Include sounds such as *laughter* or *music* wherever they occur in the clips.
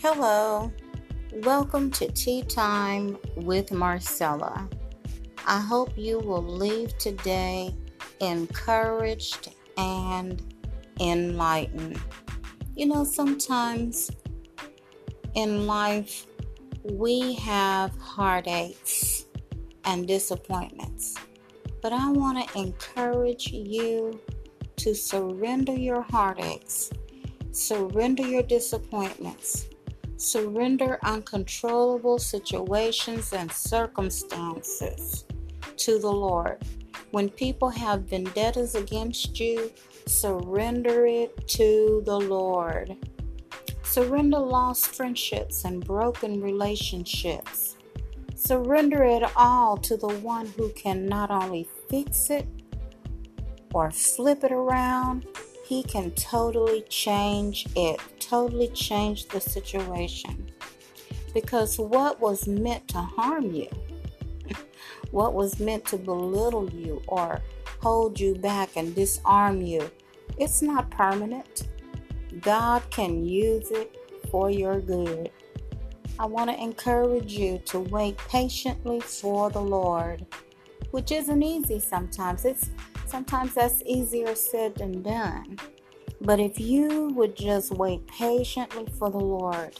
Hello, welcome to Tea Time with Marcella. I hope you will leave today encouraged and enlightened. You know, sometimes in life we have heartaches and disappointments, but I want to encourage you to surrender your heartaches, surrender your disappointments Surrender uncontrollable situations and circumstances to the Lord. When people have vendettas against you, surrender it to the Lord. Surrender lost friendships and broken relationships. Surrender it all to the one who can not only fix it or flip it around, he can totally change it, totally change the situation. Because what was meant to harm you, *laughs* what was meant to belittle you or hold you back and disarm you, it's not permanent. God can use it for your good. I want to encourage you to wait patiently for the Lord, which isn't easy sometimes. It's Sometimes that's easier said than done. But if you would just wait patiently for the Lord,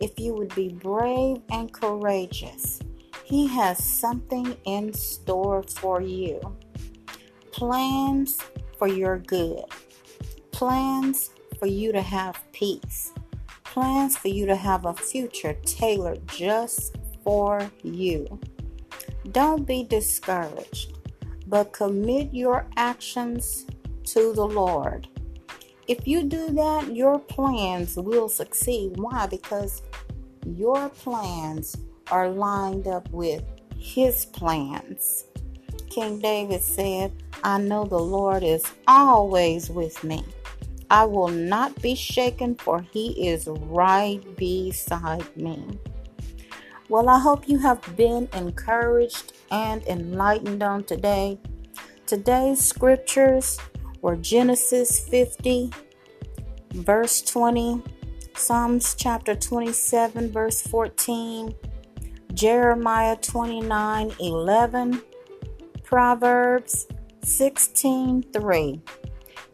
if you would be brave and courageous, He has something in store for you. Plans for your good, plans for you to have peace, plans for you to have a future tailored just for you. Don't be discouraged but commit your actions to the Lord. If you do that, your plans will succeed. Why? Because your plans are lined up with His plans. King David said, I know the Lord is always with me. I will not be shaken, for He is right beside me. Well, I hope you have been encouraged and enlightened on today. Today's scriptures were Genesis 50, verse 20, Psalms chapter 27, verse 14, Jeremiah 29, 11, Proverbs 16, 3,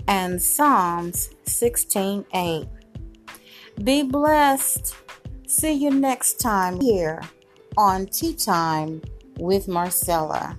and Psalms 16, 8. Be blessed. See you next time here on Tea Time with Marcella.